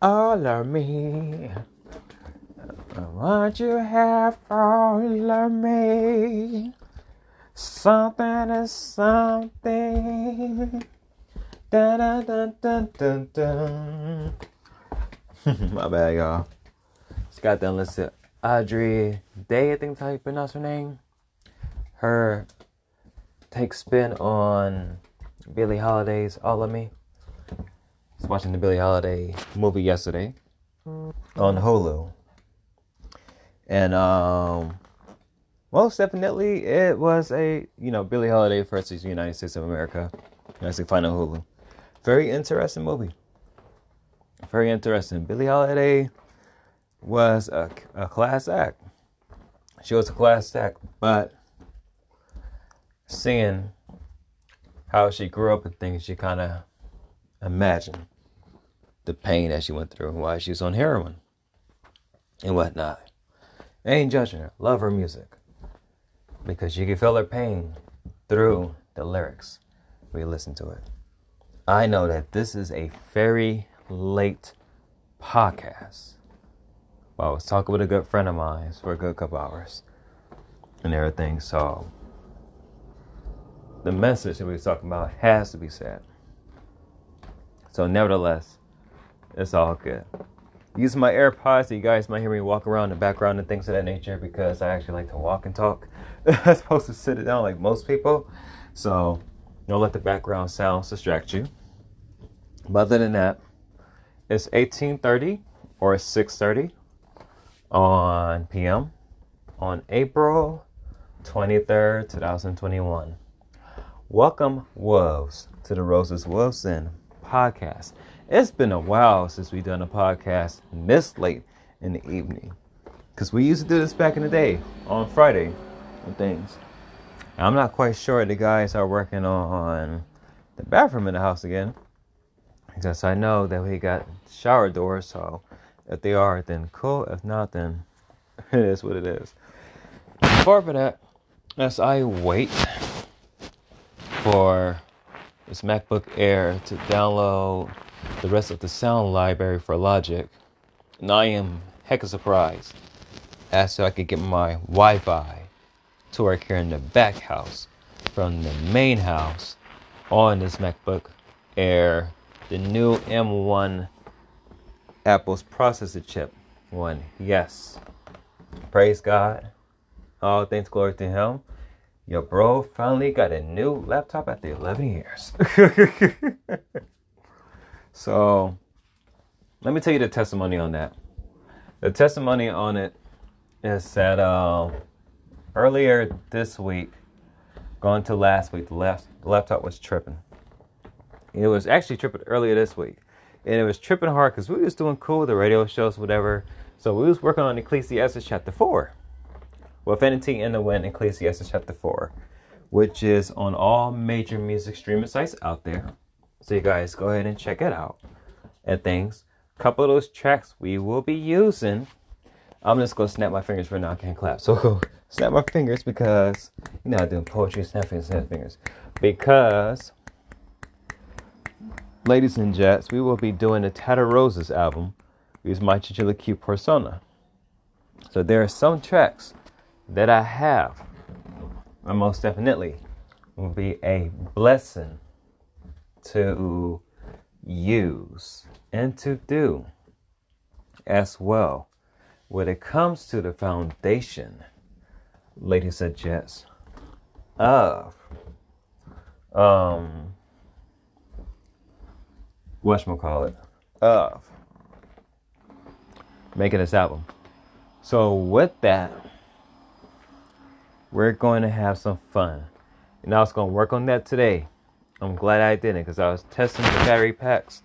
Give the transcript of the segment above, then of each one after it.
all of me. What you have all of me. Something is something. Dun, dun, dun, dun, dun, dun. My bad, y'all. Just got done listening to Audrey Day, I think that's how you pronounce her name. Her take spin on Billie Holiday's All of Me. Was watching the Billie Holiday movie yesterday on Hulu. And um most definitely it was a you know Billie Holiday versus United States of America. United States final Hulu. Very interesting movie. Very interesting. Billie Holiday was a, a class act. She was a class act, but seeing how she grew up and things, she kind of imagined the pain that she went through and why she was on heroin and whatnot. I ain't judging her. Love her music because you can feel her pain through the lyrics when you listen to it. I know that this is a very late podcast. Well, I was talking with a good friend of mine for a good couple hours and everything. So the message that we was talking about has to be said. So nevertheless, it's all good. Using my AirPods, so you guys might hear me walk around in the background and things of that nature because I actually like to walk and talk as opposed to sit it down like most people. So don't let the background sounds distract you. But other than that, it's 1830 or 630 on PM on April 23rd, 2021. Welcome, Wolves, to the Roses Wolves Wilson podcast. It's been a while since we've done a podcast this late in the evening. Because we used to do this back in the day on Friday and things. I'm not quite sure the guys are working on the bathroom in the house again. Because I know that we got shower doors, so if they are, then cool. If not, then it is what it is. Before for that, as I wait for this MacBook Air to download the rest of the sound library for Logic, and I am heck of surprised as to I could get my Wi-Fi to work here in the back house from the main house on this MacBook Air, the new M1 Apple's processor chip one. Yes. Praise God. All thanks glory to Him. Your bro finally got a new laptop after 11 years. so, let me tell you the testimony on that. The testimony on it is that uh, earlier this week, going to last week, the, the laptop was tripping. It was actually tripping earlier this week. And it was tripping hard because we was doing cool, the radio shows, whatever. So we was working on Ecclesiastes chapter 4. Well, Affinity in the Wind, Ecclesiastes chapter 4, which is on all major music streaming sites out there. So you guys go ahead and check it out and things. A couple of those tracks we will be using. I'm just gonna snap my fingers for now. I can't clap. So snap my fingers because you know I'm doing poetry, snap fingers, snap fingers. Because ladies and gents, we will be doing the Tattered Roses album. Use my Chinchilla Q persona. So there are some tracks that I have, and most definitely will be a blessing to use and to do as well when it comes to the foundation, ladies and gents, of um whatchamacallit, of making this album. So with that, we're going to have some fun. And I was to work on that today. I'm glad I didn't because I was testing the battery packs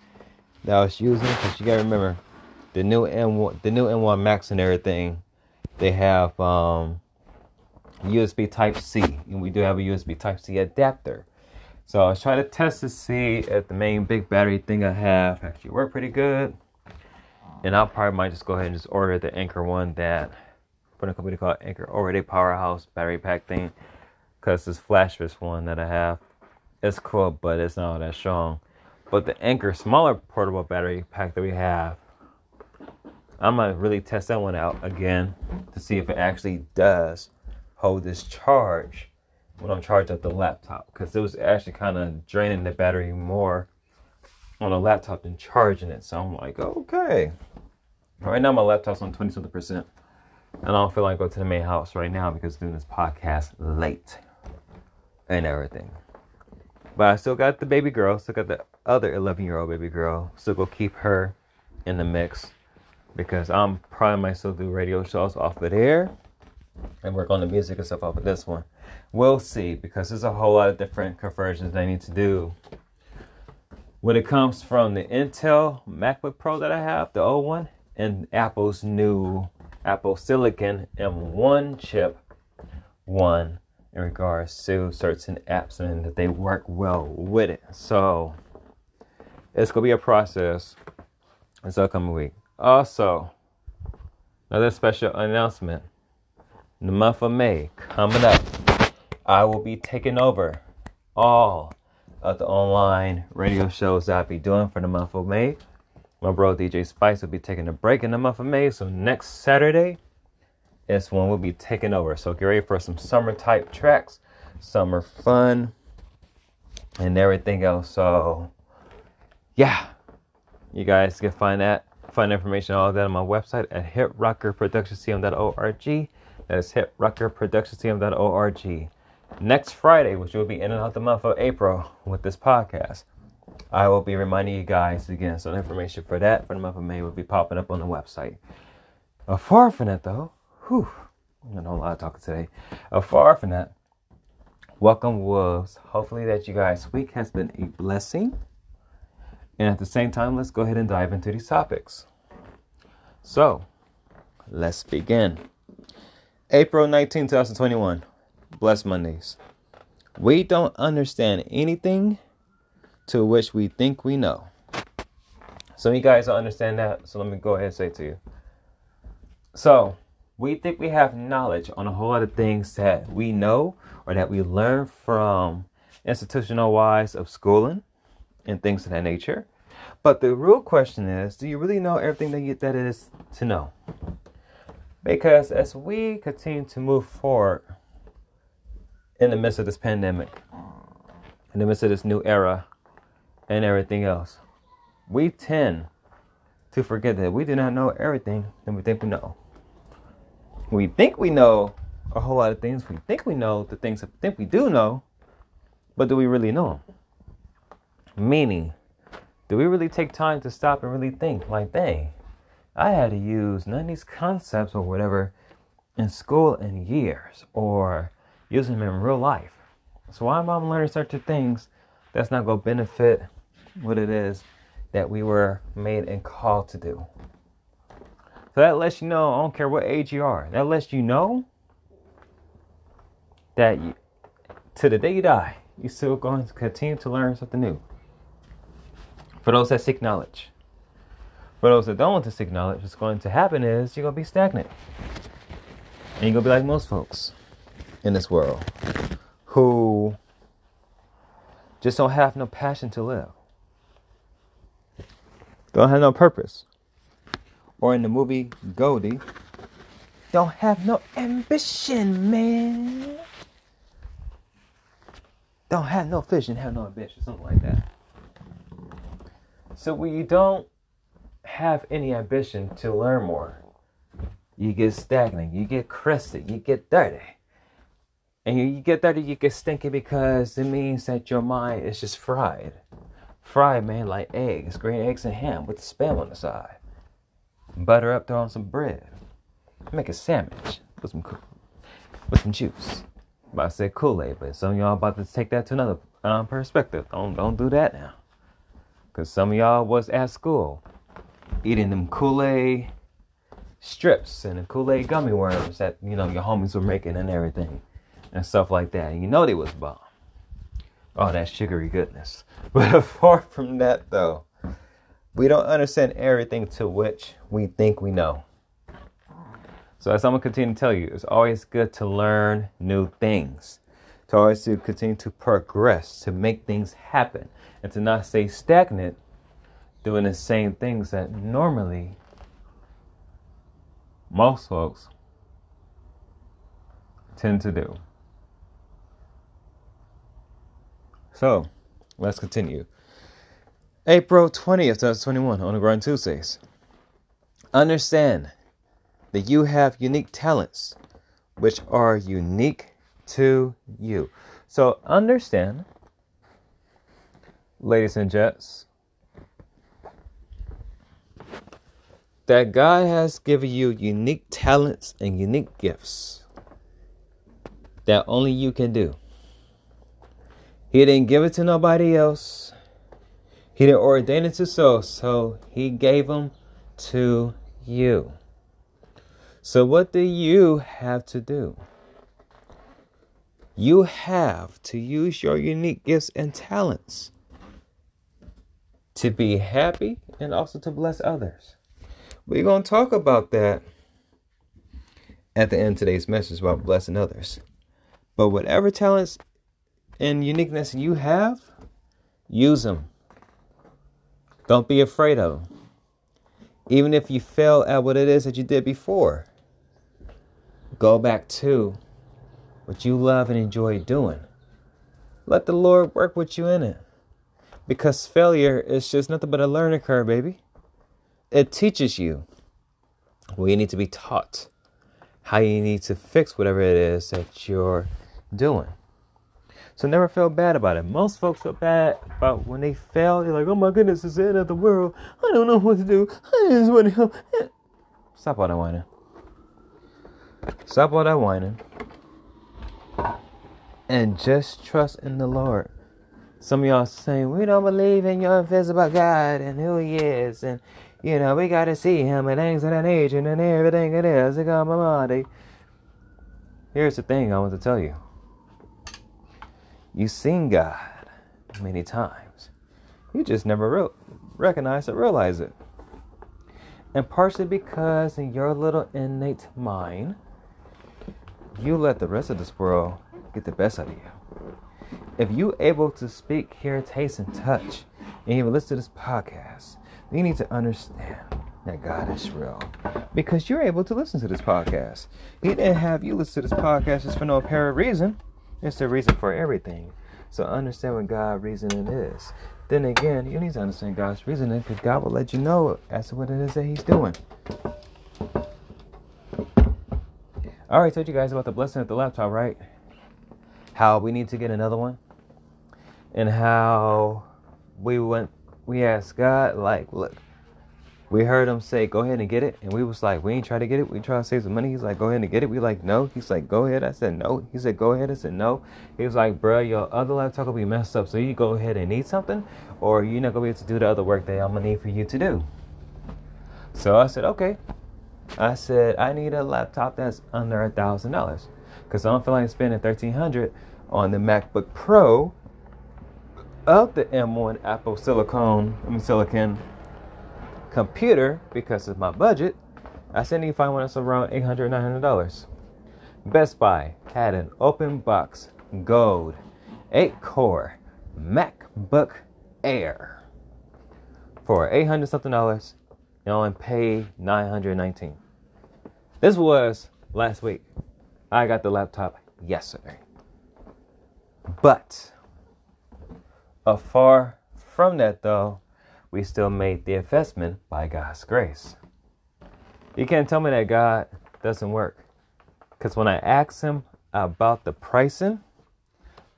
that I was using. Because you got to remember, the new M1, the new M1 Max and everything, they have um, USB Type C, and we do have a USB Type C adapter. So I was trying to test to see if the main big battery thing I have actually worked pretty good. And I probably might just go ahead and just order the Anker one that from a company called Anker already powerhouse battery pack thing. Cause this flashless one that I have, it's cool, but it's not that strong. But the Anker smaller portable battery pack that we have I'm gonna really test that one out again to see if it actually does hold this charge when I'm charging up the laptop because it was actually kind of draining the battery more on a laptop than charging it. So I'm like, okay. Right now my laptop's on 20 something percent. And I don't feel like go to the main house right now because doing this podcast late and everything. But I still got the baby girl, still got the other 11 year old baby girl. Still go keep her in the mix because I'm probably might still do radio shows off of there and work on the music and stuff off of this one. We'll see because there's a whole lot of different conversions they need to do. When it comes from the Intel MacBook Pro that I have, the old one, and Apple's new Apple Silicon M1 chip one in regards to certain apps and that they work well with it. So it's gonna be a process this upcoming week. Also, another special announcement. The month of May coming up, I will be taking over all of the online radio shows that I'll be doing for the month of May. My bro DJ Spice will be taking a break in the month of May, so next Saturday is when we'll be taking over. So get ready for some summer type tracks, summer fun, and everything else. So yeah, you guys can find that, find information, all that on my website at hiprockerproductioncm.org. That is hiprockerproductioncm.org. Next Friday, which will be in and out the month of April with this podcast, I will be reminding you guys again. So the information for that for the month of May will be popping up on the website. A far from that, though, whew, I know a lot of talking today. Uh, far from that, welcome wolves. Hopefully that you guys' week has been a blessing. And at the same time, let's go ahead and dive into these topics. So, let's begin. April 19, 2021. Bless Mondays. We don't understand anything to which we think we know. Of you guys don't understand that, so let me go ahead and say to you. So, we think we have knowledge on a whole lot of things that we know or that we learn from institutional wise of schooling and things of that nature. But the real question is, do you really know everything that you, that is to know? Because as we continue to move forward in the midst of this pandemic, in the midst of this new era, and everything else, we tend to forget that we do not know everything that we think we know. We think we know a whole lot of things. We think we know the things that we think we do know, but do we really know them? Meaning, do we really take time to stop and really think like, dang, I had to use none of these concepts or whatever in school in years or using them in real life. So why am I learning certain things that's not going to benefit what it is that we were made and called to do? So that lets you know, I don't care what age you are, that lets you know that you, to the day you die, you're still going to continue to learn something new. For those that seek knowledge. For those that don't want to seek knowledge, what's going to happen is you're going to be stagnant. And you're going to be like most folks in this world who just don't have no passion to live, don't have no purpose. Or in the movie Goldie, don't have no ambition, man. Don't have no vision, have no ambition, something like that. So when you don't have any ambition to learn more, you get stagnant, you get crusted, you get dirty. And you get dirty, you get stinky because it means that your mind is just fried. Fried, man, like eggs, green eggs and ham with the spam on the side. Butter up, throw on some bread. Make a sandwich with some with some juice. About to say Kool-Aid, but some of y'all about to take that to another um, perspective. Don't don't do that now. Because some of y'all was at school eating them Kool-Aid strips and the Kool-Aid gummy worms that, you know, your homies were making and everything. And stuff like that. And you know they was bomb. Oh, that sugary goodness. But apart from that, though, we don't understand everything to which we think we know. So as I'm gonna continue to tell you, it's always good to learn new things, to always to continue to progress, to make things happen and to not stay stagnant doing the same things that normally most folks tend to do. So, let's continue. April 20th, 2021, on the Grind Tuesdays. Understand that you have unique talents which are unique to you. So, understand, ladies and gents, that God has given you unique talents and unique gifts that only you can do. He didn't give it to nobody else. He didn't ordain it to so, so he gave them to you. So what do you have to do? You have to use your unique gifts and talents to be happy and also to bless others. We're going to talk about that at the end of today's message about blessing others. But whatever talents and uniqueness you have, use them. Don't be afraid of them. Even if you fail at what it is that you did before, go back to what you love and enjoy doing. Let the Lord work with you in it. Because failure is just nothing but a learning curve, baby. It teaches you what you need to be taught, how you need to fix whatever it is that you're doing. So never feel bad about it. Most folks feel bad about when they fail. They're like, oh my goodness, it's the end of the world. I don't know what to do. I just want to help. Stop all that whining. Stop all that whining. And just trust in the Lord. Some of y'all saying, we don't believe in your invisible God and who he is. And, you know, we got to see him and things of that nature and everything it is. Here's the thing I want to tell you. You've seen God many times. You just never re- recognize or realize it. And partially because in your little innate mind, you let the rest of this world get the best out of you. If you able to speak, hear, taste, and touch, and even listen to this podcast, you need to understand that God is real. Because you're able to listen to this podcast. He didn't have you listen to this podcast just for no apparent reason. It's the reason for everything. So understand what God's reasoning is. Then again, you need to understand God's reasoning because God will let you know as to what it is that He's doing. I told you guys about the blessing of the laptop, right? How we need to get another one. And how we went we asked God, like, look, we heard him say, "Go ahead and get it," and we was like, "We ain't try to get it. We try to save some money." He's like, "Go ahead and get it." We like, "No." He's like, "Go ahead." I said, "No." He said, "Go ahead." I said, "No." He was like, "Bro, your other laptop will be messed up, so you go ahead and need something, or you're not gonna be able to do the other work that I'm gonna need for you to do." So I said, "Okay." I said, "I need a laptop that's under a thousand dollars, cause I don't feel like spending thirteen hundred on the MacBook Pro." Of the M1 Apple Silicon, I mean Silicon computer because of my budget, I said need find one that's around $800, $900. Best Buy had an open box gold 8 core MacBook Air for 800 something dollars. You only pay 919. This was last week. I got the laptop yesterday. But afar from that though, we still made the investment by God's grace. You can't tell me that God doesn't work. Because when I asked him about the pricing,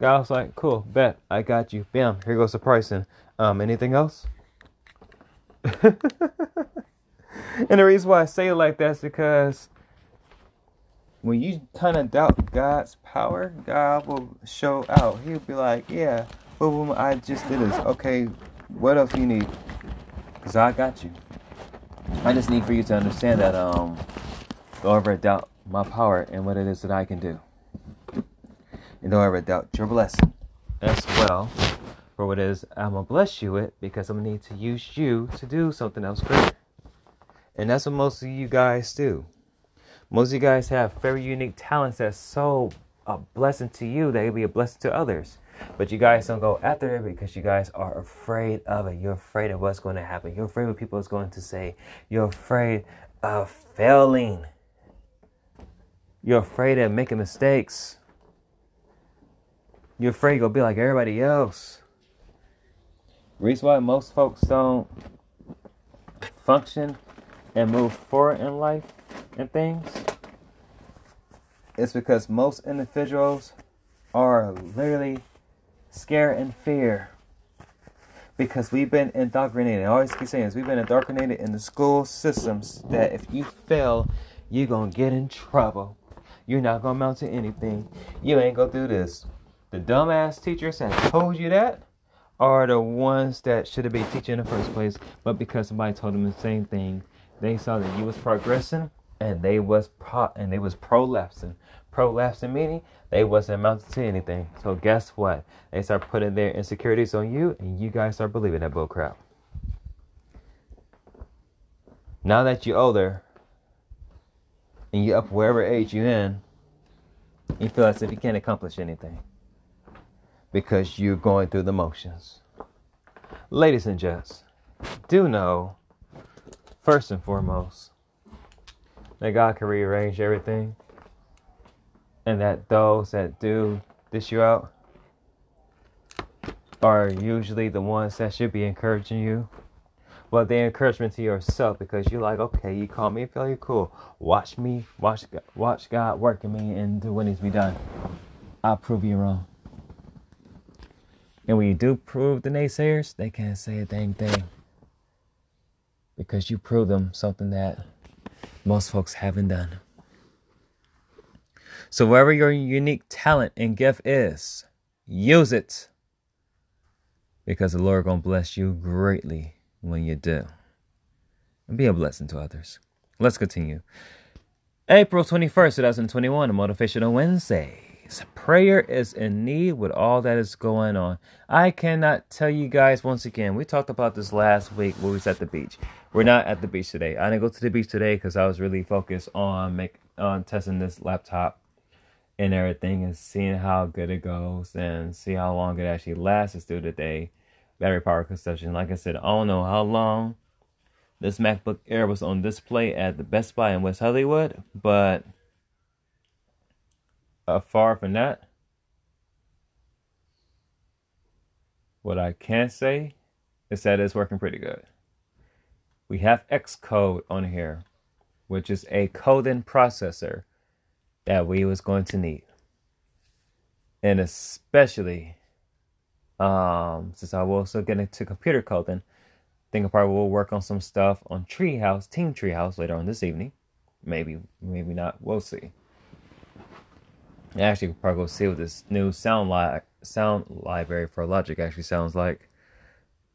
God was like, cool, bet, I got you. Bam, here goes the pricing. Um, anything else? and the reason why I say it like that is because when you kind of doubt God's power, God will show out. He'll be like, yeah, boom, boom, I just did this. Okay, what else you need? Cause I got you. I just need for you to understand that um, don't ever doubt my power and what it is that I can do, and don't ever doubt your blessing as well for what it is I'm gonna bless you with because I'm gonna need to use you to do something else greater. And that's what most of you guys do. Most of you guys have very unique talents that's so a blessing to you that it'll be a blessing to others. But you guys don't go after it because you guys are afraid of it. You're afraid of what's going to happen. You're afraid what people is going to say. You're afraid of failing. You're afraid of making mistakes. You're afraid you'll be like everybody else. Reason why most folks don't function and move forward in life and things is because most individuals are literally scared and fear because we've been indoctrinated. I always keep saying this, we've been indoctrinated in the school systems that if you fail, you're gonna get in trouble. You're not gonna amount to anything. You ain't gonna do this. The dumbass teachers that told you that are the ones that should have been teaching in the first place, but because somebody told them the same thing, they saw that you was progressing and they was pro and they was prolapsing. Prolapsing meaning they wasn't amounting to anything. So guess what? They start putting their insecurities on you, and you guys start believing that bullcrap. Now that you're older and you're up wherever age you in, you feel as if you can't accomplish anything because you're going through the motions. Ladies and gents, do know first and foremost that God can rearrange everything and that those that do dish you out are usually the ones that should be encouraging you. Well, the encouragement to yourself because you're like, okay, you call me a failure, cool. Watch me, watch, watch God work in me and do what needs to be done. I'll prove you wrong. And when you do prove the naysayers, they can't say a dang thing because you prove them something that most folks haven't done. So, wherever your unique talent and gift is, use it. Because the Lord to bless you greatly when you do. And be a blessing to others. Let's continue. April 21st, 2021, a Motivational Wednesday. Prayer is in need with all that is going on. I cannot tell you guys once again. We talked about this last week when we was at the beach. We're not at the beach today. I didn't go to the beach today because I was really focused on make on testing this laptop and everything and seeing how good it goes and see how long it actually lasts through the day. Battery power consumption. Like I said, I don't know how long this MacBook Air was on display at the Best Buy in West Hollywood, but uh, far from that, what I can say is that it's working pretty good. We have Xcode on here, which is a coding processor that we was going to need. And especially um, since I will also get into computer coding, I think I probably will work on some stuff on Treehouse, Team Treehouse later on this evening. Maybe, maybe not. We'll see. Actually, we'll probably go see what this new sound li- sound library for Logic actually sounds like.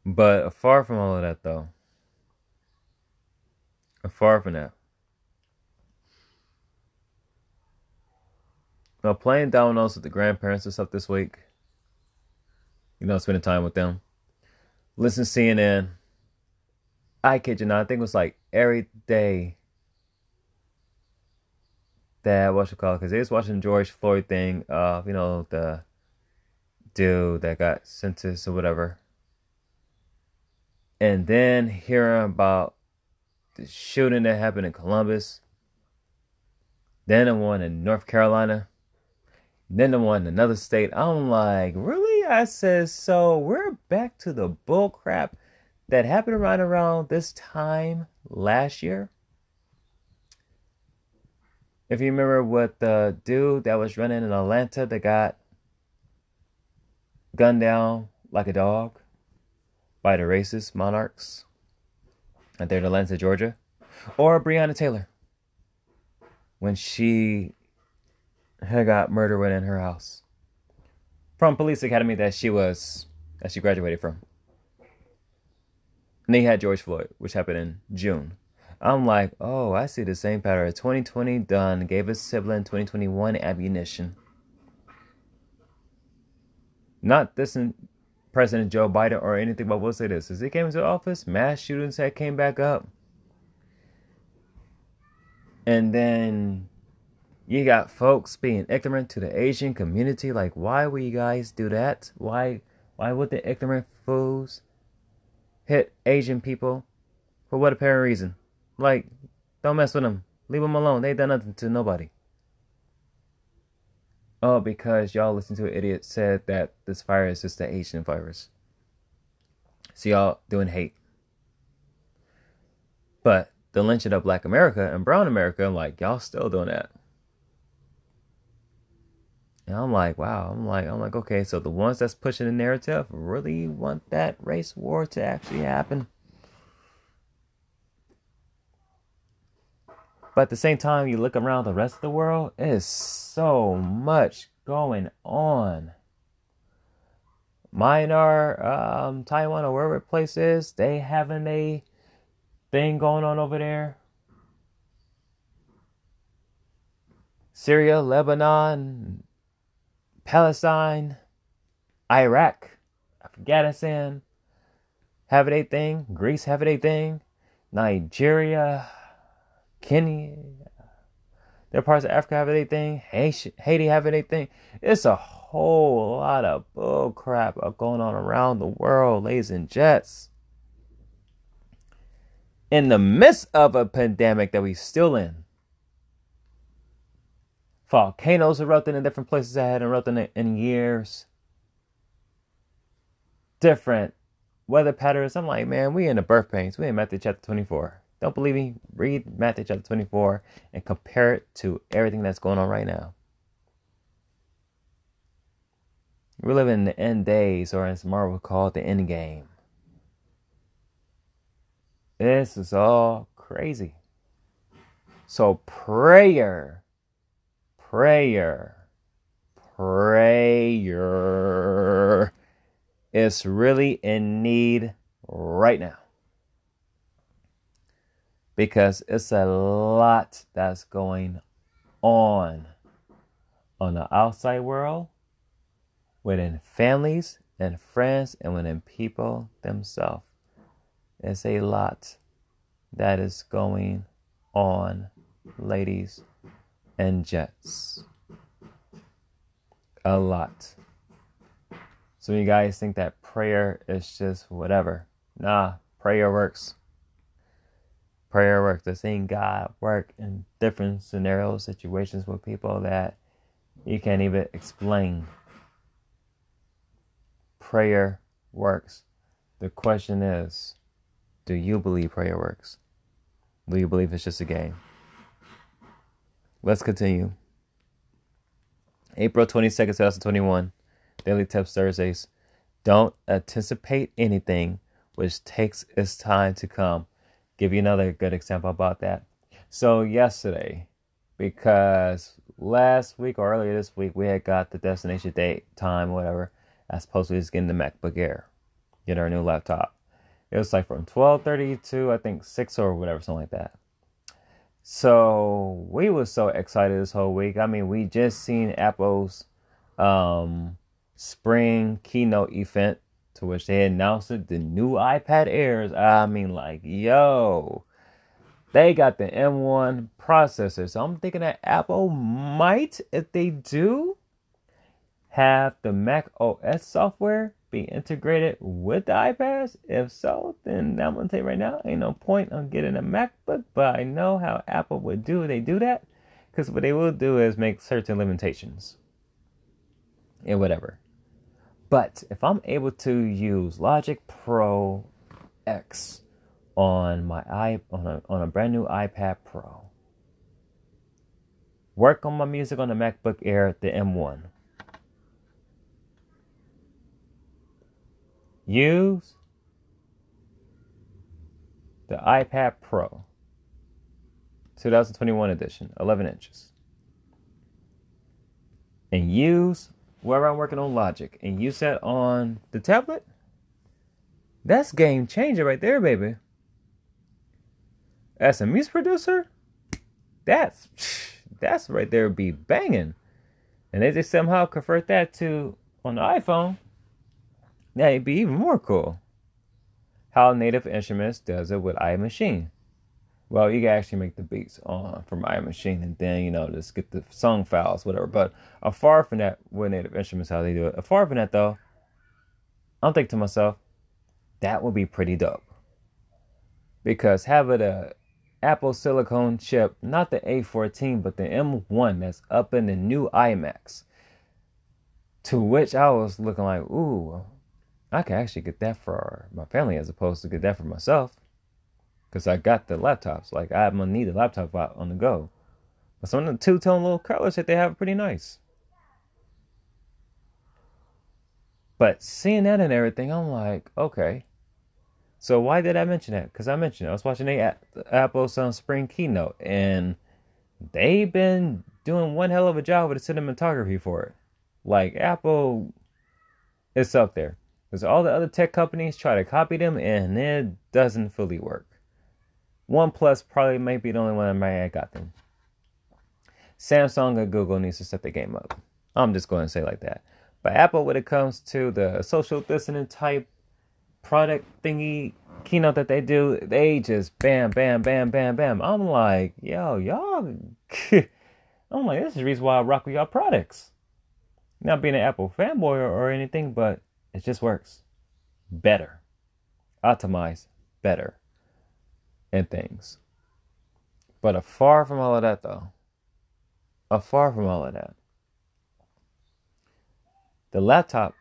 But far from all of that, though, far from that, Now playing dominoes with the grandparents and stuff this week. You know, spending time with them. Listen CNN. I kid you not, I think it was like every day that what you call because they was watching George Floyd thing of you know the dude that got sentenced or whatever, and then hearing about the shooting that happened in Columbus, then the one in North Carolina, then the one in another state. I'm like, really? I says, so we're back to the bull crap that happened right around this time last year. If you remember what the dude that was running in Atlanta that got gunned down like a dog by the racist monarchs out there in Atlanta, Georgia, or Breonna Taylor when she had got murdered within her house from police academy that she was that she graduated from. And they had George Floyd, which happened in June. I'm like, oh, I see the same pattern. 2020 done, gave a sibling 2021 ammunition. Not this in President Joe Biden or anything, but we'll say this. As he came into office, mass shootings had came back up. And then you got folks being ignorant to the Asian community. Like, why would you guys do that? Why why would the ignorant fools hit Asian people? For what apparent reason? Like, don't mess with them. Leave them alone. They done nothing to nobody. Oh, because y'all listen to an idiot said that this virus is just the Asian virus. So y'all doing hate. But the lynching of black America and brown America, I'm like, y'all still doing that. And I'm like, wow, I'm like, I'm like, okay, so the ones that's pushing the narrative really want that race war to actually happen. But at the same time, you look around the rest of the world, it is so much going on. Myanmar, um, Taiwan, or wherever place is, they having a thing going on over there. Syria, Lebanon, Palestine, Iraq, Afghanistan, having a thing. Greece having a thing. Nigeria, Kenya, there are parts of Africa having a thing. Haiti having a thing. It's a whole lot of bull crap going on around the world, ladies and jets. In the midst of a pandemic that we still in. Volcanoes erupting in different places that hadn't erupted in years. Different weather patterns. I'm like, man, we in the birth pains. We in Matthew chapter 24. Don't believe me? Read Matthew chapter 24 and compare it to everything that's going on right now. We're living in the end days, or as Marvel called the end game. This is all crazy. So, prayer, prayer, prayer. Is really in need right now. Because it's a lot that's going on on the outside world, within families and friends, and within people themselves. It's a lot that is going on, ladies and gents. A lot. So you guys think that prayer is just whatever. Nah, prayer works prayer works, to seeing God work in different scenarios, situations with people that you can't even explain. Prayer works. The question is do you believe prayer works? Do you believe it's just a game? Let's continue. April 22nd, 2021, Daily Tips Thursdays. Don't anticipate anything which takes its time to come give you another good example about that. So yesterday, because last week or earlier this week we had got the destination date, time, whatever, as opposed to just getting the MacBook Air, get our new laptop. It was like from twelve thirty to I think six or whatever, something like that. So we was so excited this whole week. I mean, we just seen Apple's um, spring keynote event to which they announced it, the new iPad Airs. I mean, like, yo, they got the M1 processor. So I'm thinking that Apple might, if they do, have the Mac OS software be integrated with the iPads. If so, then I'm gonna tell you right now, ain't no point on getting a MacBook, but I know how Apple would do they do that. Because what they will do is make certain limitations. And whatever. But if I'm able to use Logic Pro X on my i on a, on a brand new iPad Pro, work on my music on the MacBook Air, the M1, use the iPad Pro 2021 edition, 11 inches, and use where I'm working on Logic and use that on the tablet, that's game changer right there, baby. As a music producer, that's that's right there be banging. And they just somehow convert that to on the iPhone, that'd be even more cool. How Native Instruments does it with iMaschine. Well, you can actually make the beats on from iMaschine and then, you know, just get the song files, whatever. But afar from that, with Native Instruments, how they do it, afar from that, though, I'm thinking to myself, that would be pretty dope. Because having a Apple silicone chip, not the A14, but the M1 that's up in the new iMacs, To which I was looking like, ooh, I could actually get that for my family as opposed to get that for myself. Because I got the laptops. Like, I'm going to need a laptop on the go. But some of the two tone little colors that they have are pretty nice. But seeing that and everything, I'm like, okay. So why did I mention that? Because I mentioned it. I was watching the Apple Sun Spring keynote, and they've been doing one hell of a job with the cinematography for it. Like Apple, it's up there. Because all the other tech companies try to copy them, and it doesn't fully work. OnePlus probably might be the only one that might have got them. Samsung and Google needs to set the game up. I'm just going to say like that. But Apple, when it comes to the social distancing type product thingy keynote that they do, they just bam, bam, bam, bam, bam. I'm like, yo, y'all. I'm like, this is the reason why I rock with y'all products. Not being an Apple fanboy or, or anything, but it just works better, Optimize better, and things. But afar from all of that, though, afar from all of that, the laptop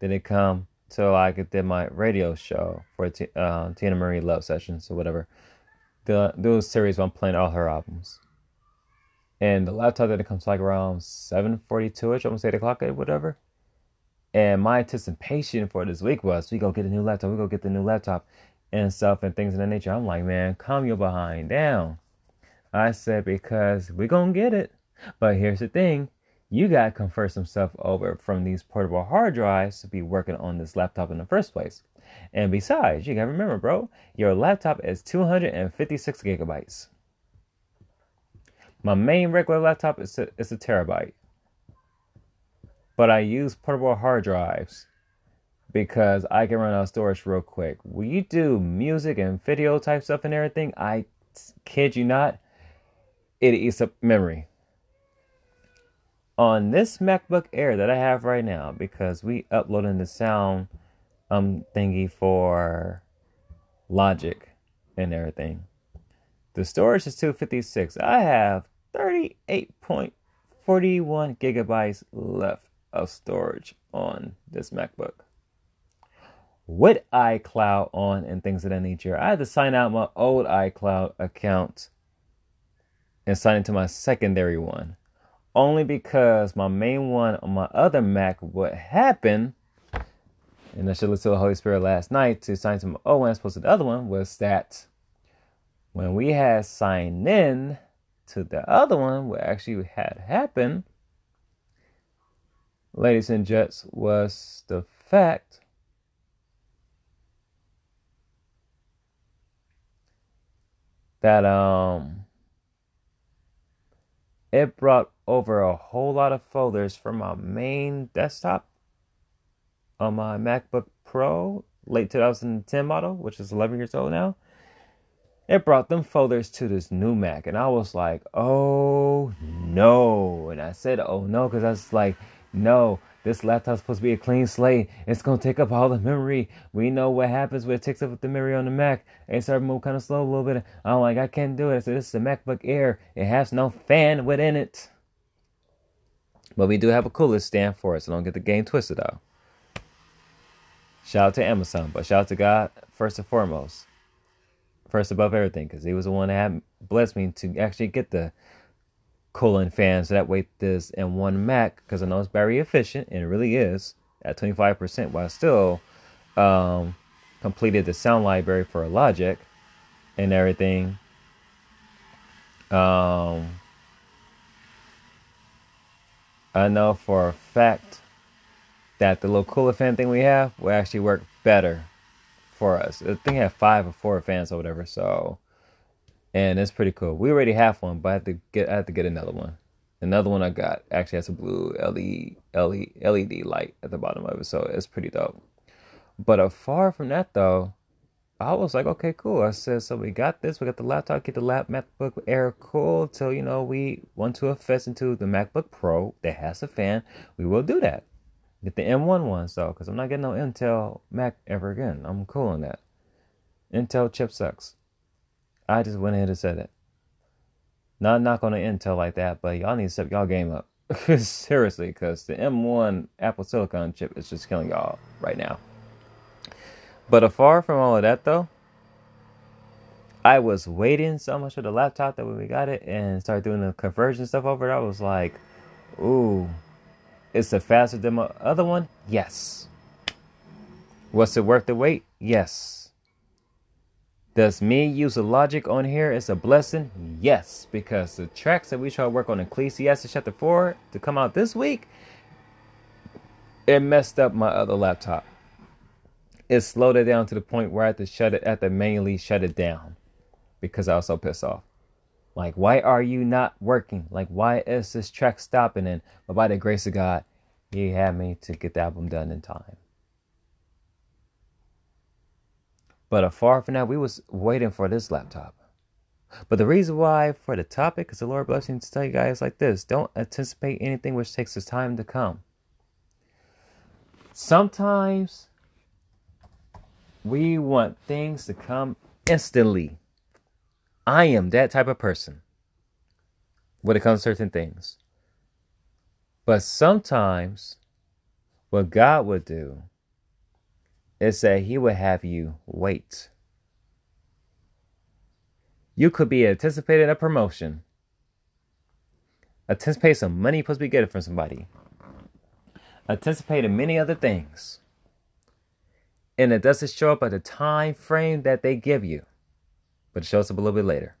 didn't come till I could did my radio show for T- uh, Teena Marie Love Sessions or whatever. The those series where I'm playing all her albums. And the laptop didn't come like around 7.42ish, almost 8 o'clock, whatever. And my anticipation for this week was we go get a new laptop, we go get the new laptop and stuff and things of that nature. I'm like, man, calm your behind down. I said, because going to get it. But here's the thing you got to convert some stuff over from these portable hard drives to be working on this laptop in the first place. And besides, you got to remember, bro, your laptop is 256 gigabytes. My main regular laptop is a, is a terabyte. But I use portable hard drives because I can run out of storage real quick. When you do music and video type stuff and everything, I kid you not, it eats up memory on this MacBook Air that I have right now because we uploading the sound um thingy for Logic and everything. The storage is 256. I have 38.41 gigabytes left of storage on this MacBook. With iCloud on and things of that nature, I had to sign out my old iCloud account and sign into my secondary one only because my main one on my other Mac, what happened, and I should listen to the Holy Spirit last night to sign to my old one as opposed to the other one, was that when we had signed in to the other one, what actually had happened, ladies and gents, was the fact that um it brought over a whole lot of folders from my main desktop on my MacBook Pro, late 2010 model, which is 11 years old now. It brought them folders to this new Mac, and I was like, oh no. And I said, oh no, because I was like, no, this laptop's supposed to be a clean slate. It's gonna take up all the memory. We know what happens when it takes up the memory on the Mac. It started moving kind of slow a little bit. I'm like, I can't do it. So this is a MacBook Air. It has no fan within it. But we do have a cooler stand for it, so don't get the game twisted though. Shout out to Amazon, but shout out to God first and foremost. First above everything, because He was the one that blessed me to actually get the cooling fan so that way this M1 Mac, because I know it's very efficient and it really is at 25%, while still um, completed the sound library for Logic and everything. Um, I know for a fact that the little cooler fan thing we have will actually work better for us. I think I have five or four fans or whatever, so and it's pretty cool. We already have one, but I have to get I have to get another one. Another one I got actually has a blue LED LED light at the bottom of it, so it's pretty dope. But uh, far from that though, I was like, okay, cool. I said, so we got this. We got the laptop, get the lap MacBook Air cool. Till you know we want to invest into the MacBook Pro that has a fan. We will do that. Get the M1 one, so because I'm not getting no Intel Mac ever again. I'm cool on that. Intel chip sucks. I just went ahead and said it. Not knock on the Intel like that, but y'all need to step y'all game up. Seriously, because the M1 Apple Silicon chip is just killing y'all right now. But afar from all of that, though, I was waiting so much for the laptop that when we got it and started doing the conversion stuff over it, I was like, ooh, it's a faster than my other one? Yes. Was it worth the wait? Yes. Does me use the logic on here? is a blessing? Yes, because the tracks that we try to work on Ecclesiastes chapter 4 to come out this week, it messed up my other laptop. It slowed it down to the point where I had to shut it, had to manually shut it down because I was so pissed off. Like, why are you not working? Like, why is this track stopping? And but by the grace of God, He had me to get the album done in time. But afar from that, we was waiting for this laptop. But the reason why for the topic is the Lord blessing to tell you guys like this: don't anticipate anything which takes its time to come. Sometimes we want things to come instantly. I am that type of person when it comes to certain things. But sometimes what God would do is that He would have you wait. You could be anticipating a promotion, anticipate some money supposed to be getting from somebody, anticipating many other things. And it doesn't show up at the time frame that they give you but it shows up a little bit later.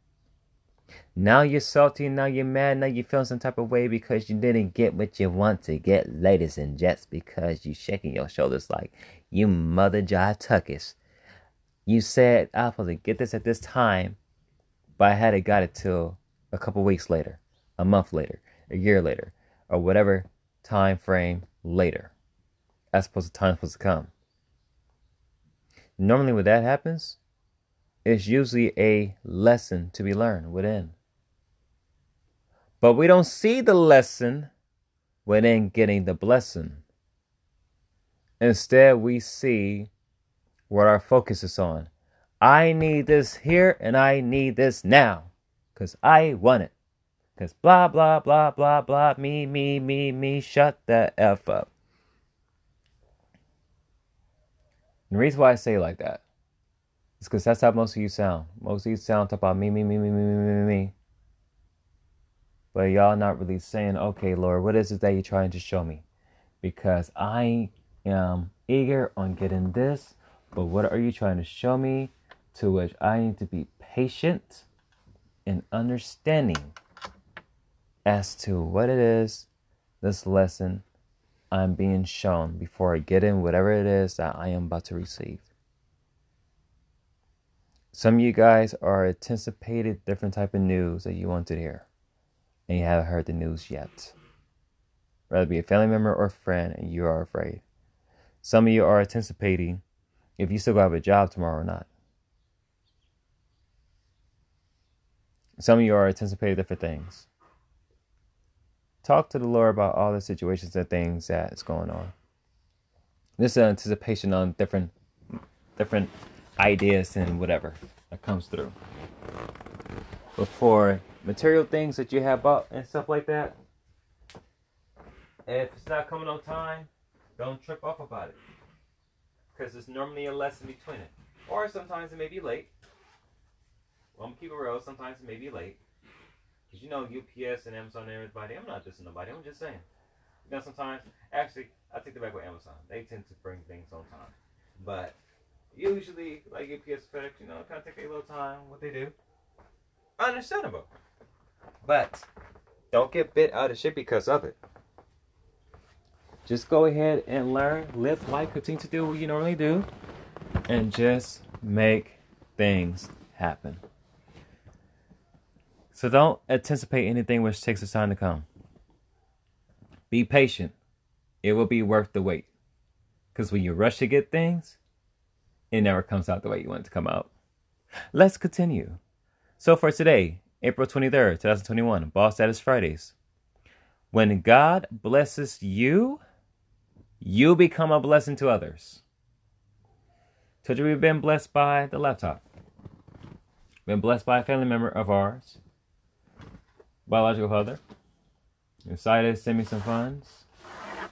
Now you're salty, now you're mad, now you're feeling some type of way because you didn't get what you want to get, ladies and gents, because you shaking your shoulders like you mother jive tuckus. You said I was supposed to get this at this time, but I hadn't got it till a couple weeks later, a month later, a year later, or whatever time frame later. That's supposed to time supposed to come. Normally when that happens, it's usually a lesson to be learned within. But we don't see the lesson within getting the blessing. Instead, we see what our focus is on. I need this here and I need this now because I want it. Because blah, blah, blah, blah, blah, me, me, me, me, shut the F up. And the reason why I say like that it's because that's how most of you sound. Most of you sound talk about me, me, me, me, me, me, me, me. But y'all not really saying, okay, Lord, what is it that you're trying to show me? Because I am eager on getting this, but what are you trying to show me? To which I need to be patient and understanding as to what it is, this lesson I'm being shown before I get in whatever it is that I am about to receive. Some of you guys are anticipated different type of news that you want to hear, and you haven't heard the news yet. Rather be a family member or friend, and you are afraid. Some of you are anticipating if you still have a job tomorrow or not. Some of you are anticipating different things. Talk to the Lord about all the situations and things that's going on. This is anticipation on different different ideas and whatever that comes through. But for material things that you have bought and stuff like that, if it's not coming on time, don't trip off about it. Because there's normally a lesson between it. Or sometimes it may be late. Well, I'm keep it real. Sometimes it may be late. Because you know, UPS and Amazon and everybody, I'm not dissing nobody. I'm just saying. You know, sometimes, actually, I take the back with Amazon. They tend to bring things on time. But usually like UPS FedEx, you know, kind of take a little time what they do. Understandable. But don't get bit out of shit because of it. Just go ahead and learn, live life, continue to do what you normally do, and just make things happen. So don't anticipate anything which takes its time to come. Be patient. It will be worth the wait. Because when you rush to get things, it never comes out the way you want it to come out. Let's continue. So for today, April 23rd, 2021, Boss Status Fridays. When God blesses you, you become a blessing to others. Told you we've been blessed by the laptop. Been blessed by a family member of ours, biological father. decided to send me some funds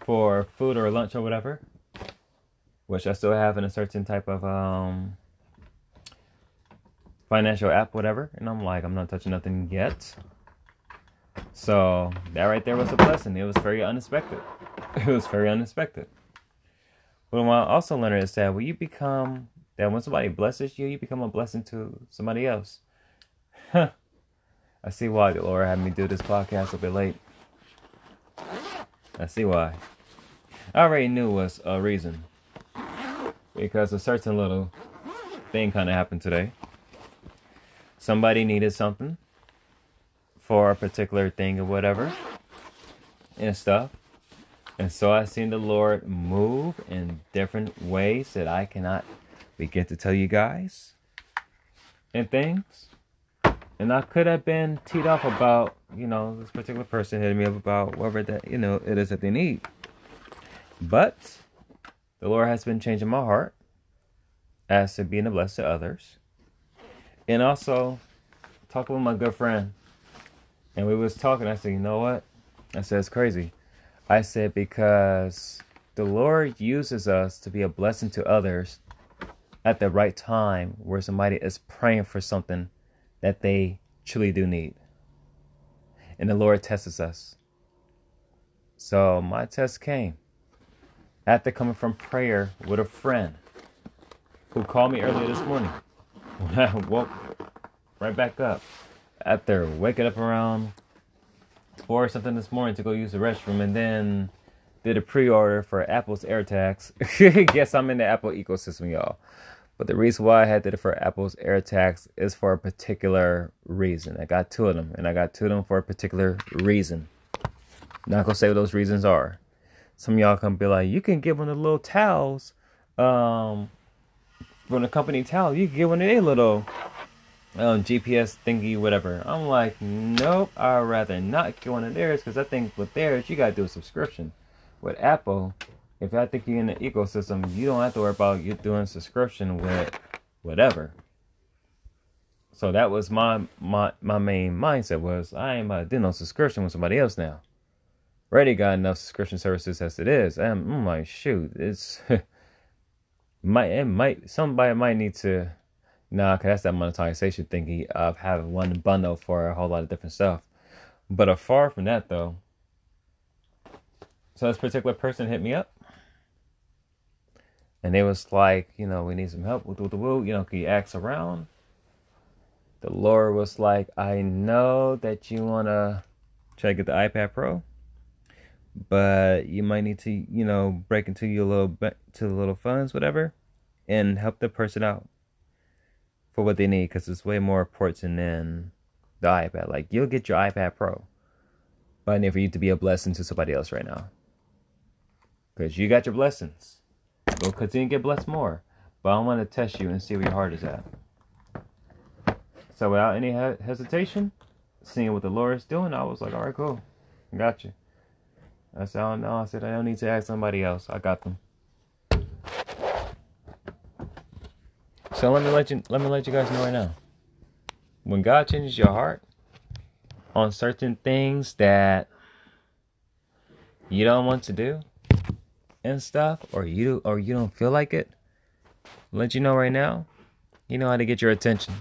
for food or lunch or whatever, which I still have in a certain type of um, financial app, whatever. And I'm like, I'm not touching nothing yet. So that right there was a blessing. It was very unexpected. It was very unexpected. But what I also learned is that when you become that when somebody blesses you, you become a blessing to somebody else. I see why the Lord had me do this podcast a bit late. I see why. I already knew was a reason. Because a certain little thing kind of happened today. Somebody needed something for a particular thing or whatever and stuff. And so I seen the Lord move in different ways that I cannot begin to tell you guys and things. And I could have been teed off about, you know, this particular person hitting me up about whatever that, you know, it is that they need. But the Lord has been changing my heart as to being a blessing to others. And also talking with my good friend. And we was talking, I said, you know what? I said it's crazy. I said because the Lord uses us to be a blessing to others at the right time where somebody is praying for something that they truly do need. And the Lord tests us. So my test came after coming from prayer with a friend who called me earlier this morning. Woke right back up after waking up around four or something this morning to go use the restroom and then did a pre-order for Apple's AirTags. Guess I'm in the Apple ecosystem, y'all. But the reason why I had to for Apple's AirTags is for a particular reason. I got two of them, and I got two of them for a particular reason. Not gonna say what those reasons are. Some y'all can be like, you can give them the little Tiles, um, from the company Tile. You can get one of their little um, GPS thingy, whatever. I'm like, nope, I'd rather not get one of theirs because I think with theirs, you gotta do a subscription. With Apple, if I think you're in the ecosystem, you don't have to worry about you doing subscription with whatever. So that was my my my main mindset was I ain't to do no subscription with somebody else now. Already got enough subscription services as it is. And I'm like, shoot, it's might it might somebody might need to nah, cause that's that monetization thingy of having one bundle for a whole lot of different stuff. But far from that though. So this particular person hit me up and they was like, you know, we need some help with the woo. You know, can you ask around? The Lord was like, I know that you wanna try to get the iPad Pro, but you might need to, you know, break into your little to little funds, whatever, and help the person out for what they need because it's way more important than the iPad. Like you'll get your iPad Pro, but I need for you to be a blessing to somebody else right now because you got your blessings. We'll continue to get blessed more. But I want to test you and see where your heart is at. So without any he- hesitation, seeing what the Lord is doing, I was like, all right, cool. I got you. I said, oh no, I said, I don't need to ask somebody else. I got them. So let me let you let me let you guys know right now. When God changes your heart on certain things that you don't want to do, and stuff, or you or you don't feel like it, let you know right now, you know how to get your attention.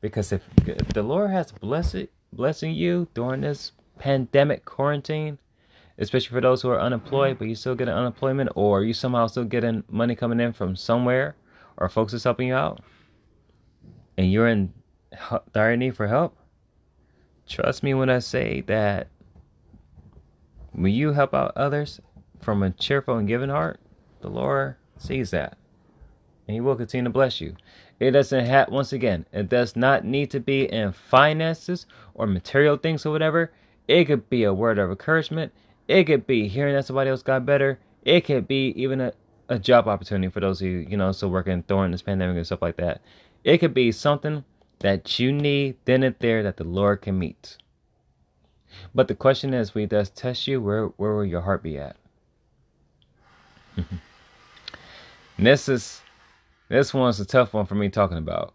Because if, if the Lord has blessed blessing you during this pandemic quarantine, especially for those who are unemployed, but you still getting unemployment, or you somehow still getting money coming in from somewhere, or folks is helping you out, and you're in dire need for help, trust me when I say that when you help out others from a cheerful and giving heart, the Lord sees that. And He will continue to bless you. It doesn't have, once again, it does not need to be in finances or material things or whatever. It could be a word of encouragement. It could be hearing that somebody else got better. It could be even a, a job opportunity for those who, you know, still working during this pandemic and stuff like that. It could be something that you need then and there that the Lord can meet. But the question is, we does test you, where where will your heart be at? this is this one's a tough one for me talking about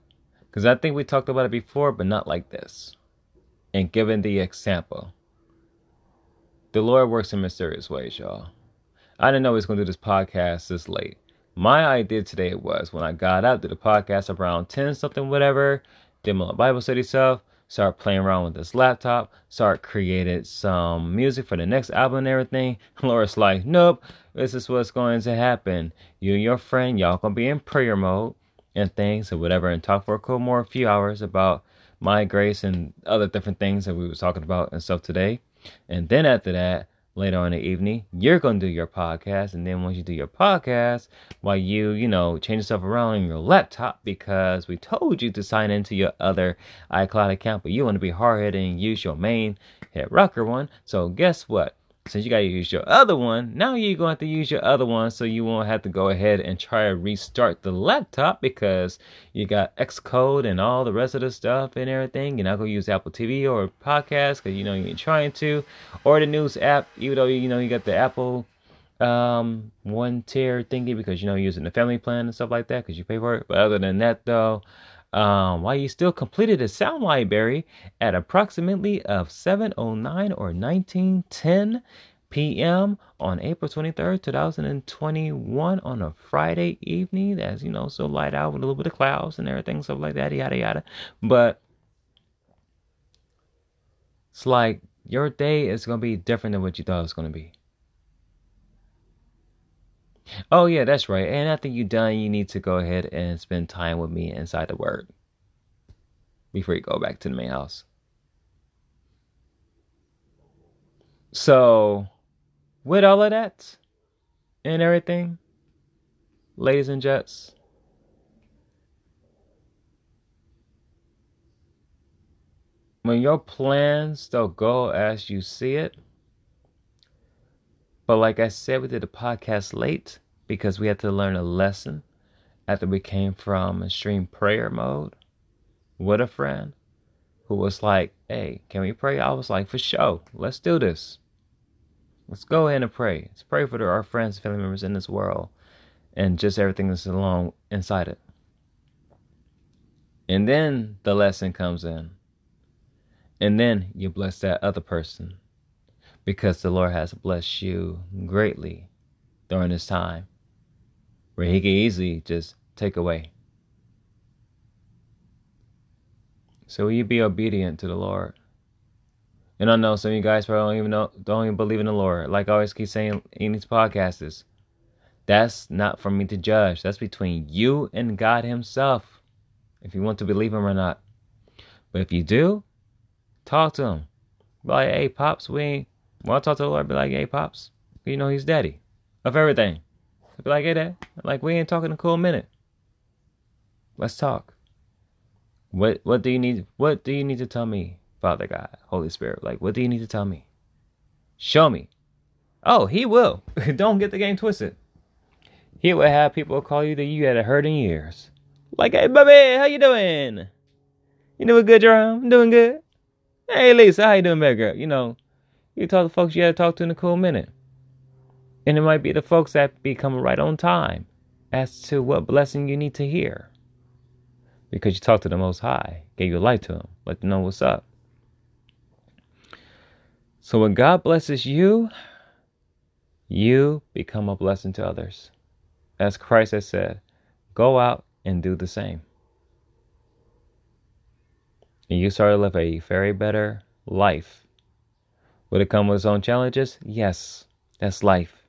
because I think we talked about it before, but not like this. And given the example, the Lord works in mysterious ways, y'all. I didn't know he was going to do this podcast this late. My idea today was when I got out, did the podcast around 10 something, whatever, did my Bible study stuff, start playing around with this laptop, start created some music for the next album and everything. Lord's like, nope, this is what's going to happen. You and your friend, y'all gonna be in prayer mode and things and whatever, and talk for a couple more few hours about my grace and other different things that we was talking about and stuff today. And then after that, later on in the evening, you're going to do your podcast. And then once you do your podcast, while you, you know, change stuff around on your laptop because we told you to sign into your other iCloud account, but you want to be hard headed and use your main Hit Rocker one. So guess what? Since you got to use your other one, now you're going to have to use your other one so you won't have to go ahead and try to restart the laptop because you got Xcode and all the rest of the stuff and everything. You're not going to use Apple TV or podcast because you know you're trying to, or the news app, even though you know you got the Apple um one tier thingy because you know you're using the family plan and stuff like that because you pay for it. But other than that though, um, while you still completed a sound library at approximately of 709 or 1910 p.m. on April 23rd, 2021 on a Friday evening. As you know, so light out with a little bit of clouds and everything, stuff like that, yada yada. But it's like your day is gonna be different than what you thought it was gonna be. Oh, yeah, that's right. And after you're done, you need to go ahead and spend time with me inside the Word before you go back to the main house. So, with all of that and everything, ladies and gents, when your plans don't go as you see it, but like I said, we did a podcast late because we had to learn a lesson after we came from extreme prayer mode with a friend who was like, Hey, can we pray? I was like, For sure, let's do this. Let's go ahead and pray. Let's pray for our friends and family members in this world and just everything that's along inside it. And then the lesson comes in. And then you bless that other person because the Lord has blessed you greatly during this time where He can easily just take away. So will you be obedient to the Lord? And I know some of you guys probably don't even know, don't even believe in the Lord. Like I always keep saying in these podcasts, is that's not for me to judge. That's between you and God Himself. If you want to believe Him or not. But if you do, talk to Him. Like, hey, pops, we when I talk to the Lord, be like, hey, Pops, you know he's daddy of everything. I'd be like, hey, dad, like, we ain't talking a cool minute. Let's talk. What what do you need what do you need to tell me, Father God, Holy Spirit? Like, what do you need to tell me? Show me. Oh, he will. Don't get the game twisted. He will have people call you that you had hurt in years. Like, hey, baby, how you doing? You doing good, Jerome? I'm doing good. Hey, Lisa, how you doing, baby girl? You know, you talk to folks you had to talk to in a cool minute. And it might be the folks that be coming right on time as to what blessing you need to hear. Because you talked to the Most High, gave your life to Him, let them know what's up. So when God blesses you, you become a blessing to others. As Christ has said, go out and do the same. And you start to live a very better life would it come with its own challenges? Yes, that's life.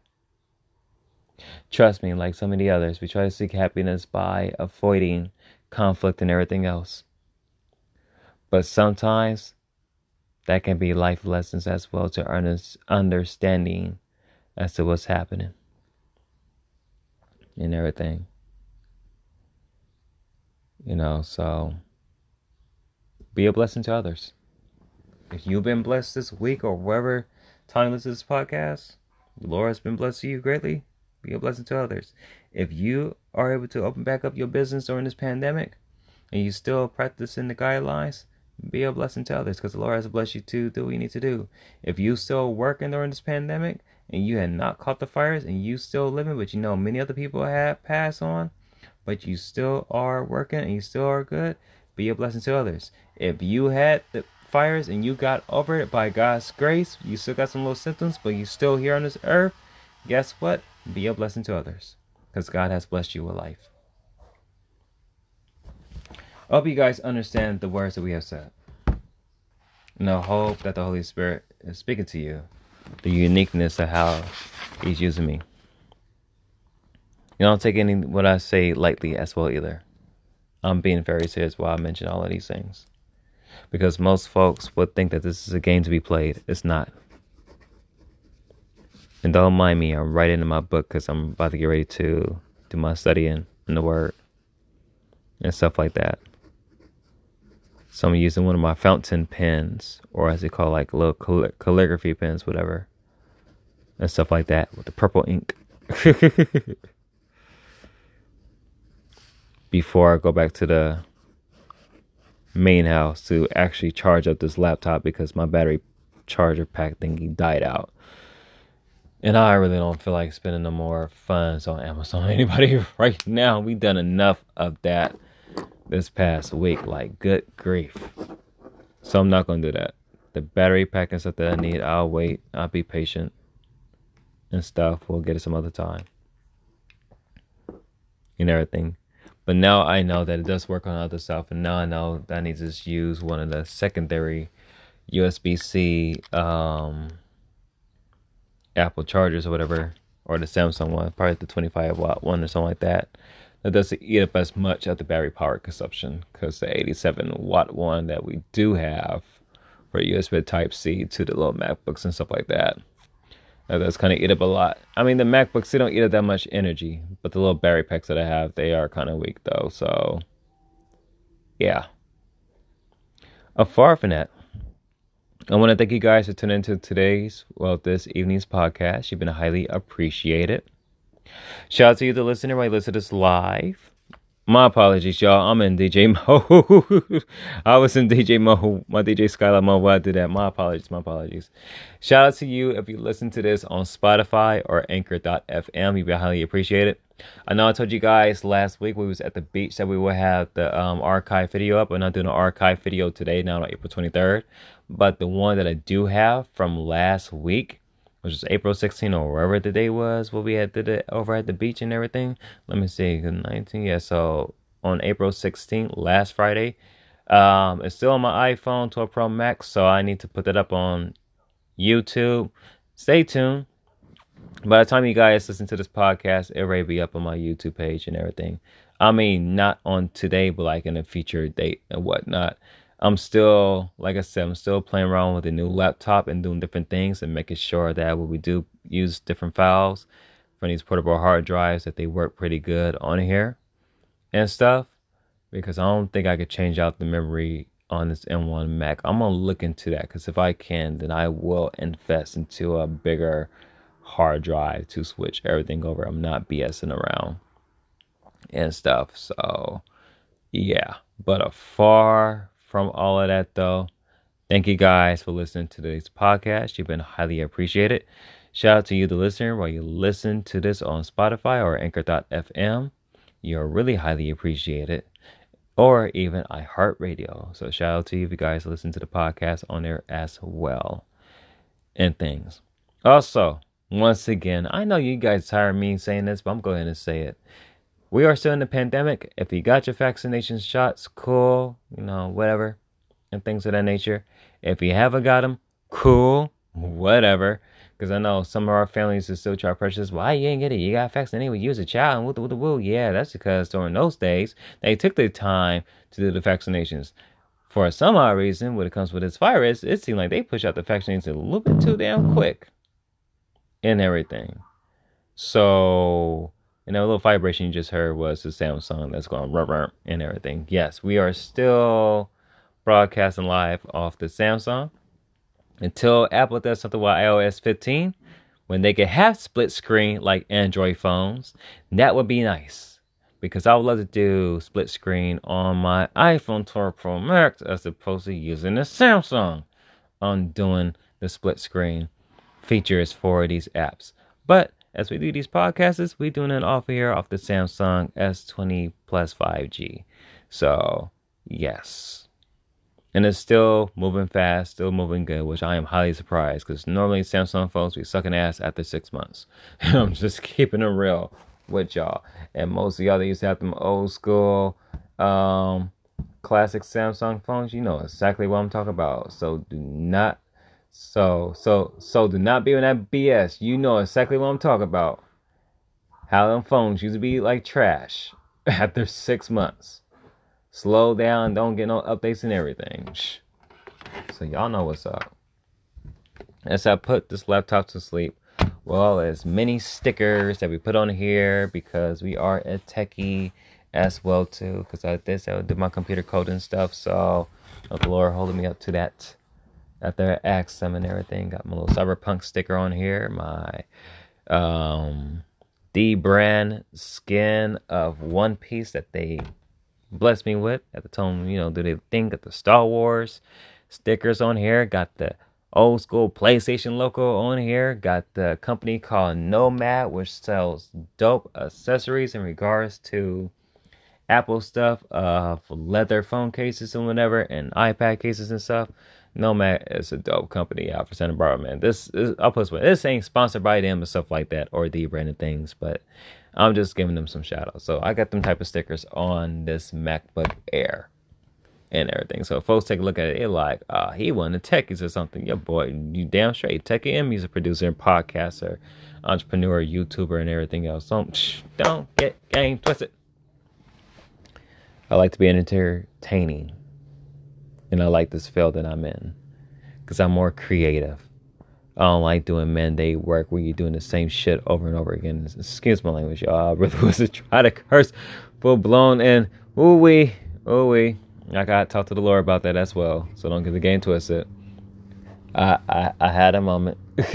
Trust me, like so many others, we try to seek happiness by avoiding conflict and everything else. But sometimes that can be life lessons as well to earnest understanding as to what's happening and everything. You know, so be a blessing to others. If you've been blessed this week or wherever time this is podcast, the Lord has been blessed to you greatly. Be a blessing to others. If you are able to open back up your business during this pandemic and you still practicing the guidelines, be a blessing to others because the Lord has blessed you to do what you need to do. If you still working during this pandemic and you had not caught the fires and you still living, but you know many other people have passed on, but you still are working and you still are good, be a blessing to others. If you had the fires and you got over it by God's grace, you still got some little symptoms, but you still here on this earth, guess what? Be a blessing to others because God has blessed you with life. I hope you guys understand the words that we have said. And I hope that the Holy Spirit is speaking to you, the uniqueness of how He's using me. You don't take any what I say lightly as well either. I'm being very serious while I mention all of these things. Because most folks would think that this is a game to be played. It's not. And don't mind me, I'm writing in my book because I'm about to get ready to do my studying in the Word and stuff like that. So I'm using one of my fountain pens, or as they call like little calligraphy pens, whatever, and stuff like that with the purple ink. before I go back to the main house to actually charge up this laptop because my battery charger pack thingy died out. And I really don't feel like spending no more funds on Amazon. Anybody right now? We done enough of that this past week. Like good grief. So I'm not gonna do that. The battery pack and stuff that I need, I'll wait. I'll be patient and stuff. We'll get it some other time. And everything. But now I know that it does work on other stuff, and now I know that I need to just use one of the secondary USB C um, Apple chargers or whatever, or the Samsung one, probably the 25 watt one or something like that. That doesn't eat up as much of the battery power consumption because the 87 watt one that we do have for USB Type C to the little MacBooks and stuff like that that does kind of eat up a lot. I mean, the MacBooks, they don't eat up that much energy, but the little battery packs that I have, they are kind of weak though. So, yeah. Afar from that, I want to thank you guys for tuning into today's, well, this evening's podcast. You've been highly appreciated. Shout out to you, the listener, you listen to this live. My apologies, y'all. I'm in DJ mode. I was in DJ mode, my DJ Skylar mode while I did that. My apologies, my apologies. Shout out to you if you listen to this on Spotify or Anchor.fm. You'd be highly appreciated. I know I told you guys last week we was at the beach that we will have the um, archive video up. I'm not doing an archive video today, now on April 23rd. But the one that I do have from last week which was April 16 or wherever the day was, what we had did it over at the beach and everything. Let me see, 19, yeah. So on April 16th, last Friday, um, it's still on my iPhone 12 Pro Max, so I need to put that up on YouTube. Stay tuned. By the time you guys listen to this podcast, it'll already be up on my YouTube page and everything. I mean, not on today, but like in a future date and whatnot. I'm still, like I said, I'm still playing around with a new laptop and doing different things and making sure that when we do use different files from these portable hard drives, that they work pretty good on here and stuff. Because I don't think I could change out the memory on this M1 Mac. I'm gonna look into that because if I can, then I will invest into a bigger hard drive to switch everything over. I'm not BSing around and stuff. So yeah, but a far from all of that, though, thank you guys for listening to this podcast. You've been highly appreciated. Shout out to you, the listener, while you listen to this on Spotify or Anchor.fm. You're really highly appreciated. Or even iHeartRadio. So shout out to you if you guys listen to the podcast on there as well. And things. Also, once again, I know you guys tired of me saying this, but I'm going to say it we are still in the pandemic. If you got your vaccination shots, cool, you know, whatever, and things of that nature. If you haven't got them, cool, whatever. Because I know some of our families are still trying to pressure Why you ain't get it? You got vaccinated anyway. You was a child and with the woo. Yeah, that's because during those days, they took the time to do the vaccinations. For some odd reason, when it comes with this virus, it seemed like they push out the vaccinations a little bit too damn quick and everything. So and that little vibration you just heard was the Samsung that's going rum rum and everything. Yes, we are still broadcasting live off the Samsung until Apple does something with iOS 15 when they can have split screen like Android phones. That would be nice because I would love to do split screen on my iPhone 12 Pro Max as opposed to using the Samsung on doing the split screen features for these apps. But as we do these podcasts, we doing it off here off the Samsung S20 Plus 5G. So, yes. And it's still moving fast, still moving good, which I am highly surprised because normally Samsung phones be sucking ass after six months. I'm just keeping it real with y'all. And most of y'all that used to have them old school, um, classic Samsung phones, you know exactly what I'm talking about. So do not, so so so do not be on that BS. You know exactly what I'm talking about. How them phones used to be like trash after six months. Slow down, don't get no updates and everything. So y'all know what's up. As I put this laptop to sleep, well as many stickers that we put on here because we are a techie as well too. Because I did I did my computer code and stuff, so the Lord holding me up to that. After I asked them and everything, got my little cyberpunk sticker on here, my um Dbrand skin of One Piece that they blessed me with at the time. You know, do they think that the Star Wars stickers on here? Got the old school PlayStation logo on here. Got the company called Nomad, which sells dope accessories in regards to Apple stuff, uh, leather phone cases and whatever, and iPad cases and stuff. Nomad is a dope company out for Santa Barbara, man. This, is, I'll put this, this ain't sponsored by them and stuff like that or the branded things, but I'm just giving them some shout outs. So I got them type of stickers on this MacBook Air and everything. So folks take a look at it, they're like, uh, he won the techies or something. Yeah, boy, you damn straight. Techie he's a producer and podcaster, entrepreneur, YouTuber, and everything else. So psh, don't get game twisted. I like to be entertaining. And I like this field that I'm in. Because I'm more creative. I don't like doing mandate work where you're doing the same shit over and over again. Excuse my language, y'all. I really was to try to curse full blown and ooh wee, ooh wee. I got to talk to the Lord about that as well. So don't get the game twisted. I I, I had a moment.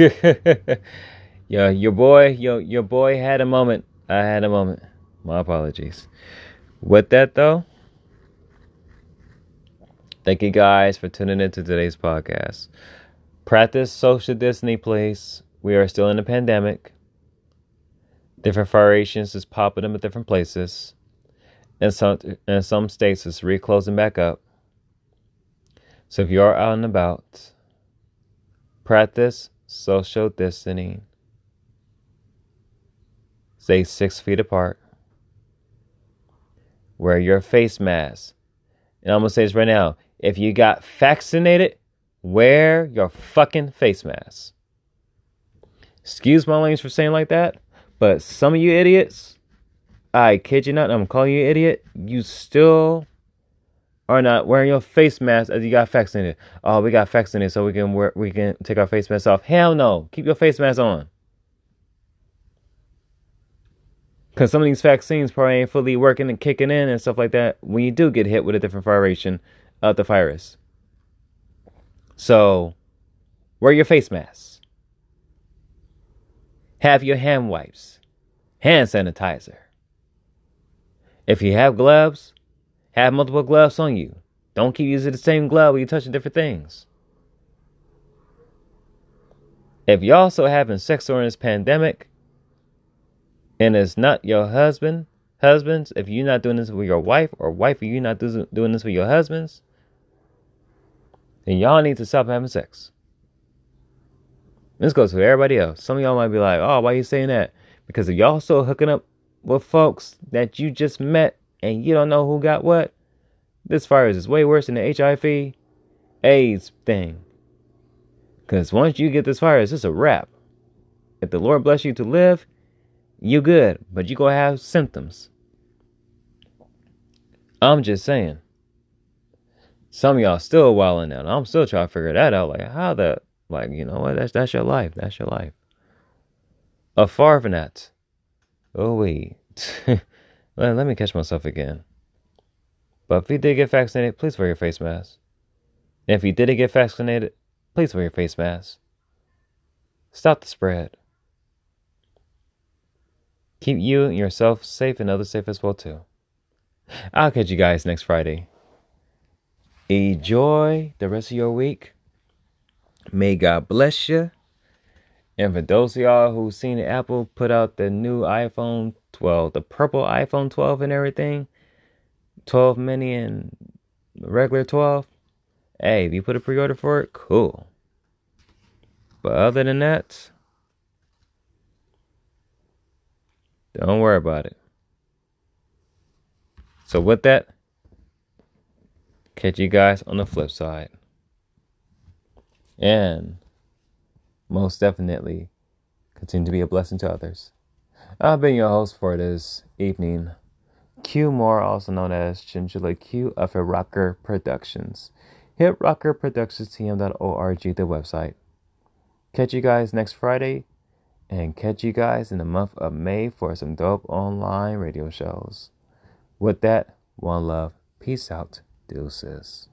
yo, your boy, yo, your boy had a moment. I had a moment. My apologies. With that though, thank you guys for tuning in to today's podcast. Practice social distancing, please. We are still in a pandemic. Different variations is popping up at different places. and some in some states it's reclosing back up. So if you are out and about, practice social distancing. Stay six feet apart. Wear your face mask. And I'm gonna say this right now. If you got vaccinated, Wear your fucking face mask. Excuse my language for saying like that, but some of you idiots, I kid you not, I'm calling you idiot, you still are not wearing your face mask as you got vaccinated. Oh, we got vaccinated so we can wear, we can take our face mask off. Hell no, keep your face mask on. Because some of these vaccines probably ain't fully working and kicking in and stuff like that when you do get hit with a different variation of the virus. So, wear your face masks. Have your hand wipes, hand sanitizer. If you have gloves, have multiple gloves on you. Don't keep using the same glove when you're touching different things. If you're also having sex during this pandemic and it's not your husband, husbands, if you're not doing this with your wife, or wife, if you're not doing this with your husbands, then y'all need to stop having sex. This goes for everybody else. Some of y'all might be like, oh, why are you saying that? Because if y'all still hooking up with folks that you just met and you don't know who got what, this virus is way worse than the HIV AIDS thing. Because once you get this virus, it's a wrap. If the Lord bless you to live, you good, but you gonna have symptoms. I'm just saying. Some y'all still wilding out. I'm still trying to figure that out. Like how the like you know what? That's that's your life. That's your life. A far from that. Oh wait. let, let me catch myself again. But if you did get vaccinated, please wear your face mask. And if you didn't get vaccinated, please wear your face mask. Stop the spread. Keep you yourself safe and others safe as well too. I'll catch you guys next Friday. Enjoy the rest of your week. May God bless you. And for those of y'all who seen Apple put out the new iPhone 12, the purple iPhone 12 and everything, 12 mini and regular 12, hey, if you put a pre order for it, cool. But other than that, don't worry about it. So, with that, catch you guys on the flip side. And most definitely, continue to be a blessing to others. I've been your host for this evening. Q Moore, also known as Chinchilla Q of Hit Rocker Productions. Hit Rocker Productions TM.org, the website. Catch you guys next Friday and catch you guys in the month of May for some dope online radio shows. With that, one love. Peace out. Deuces.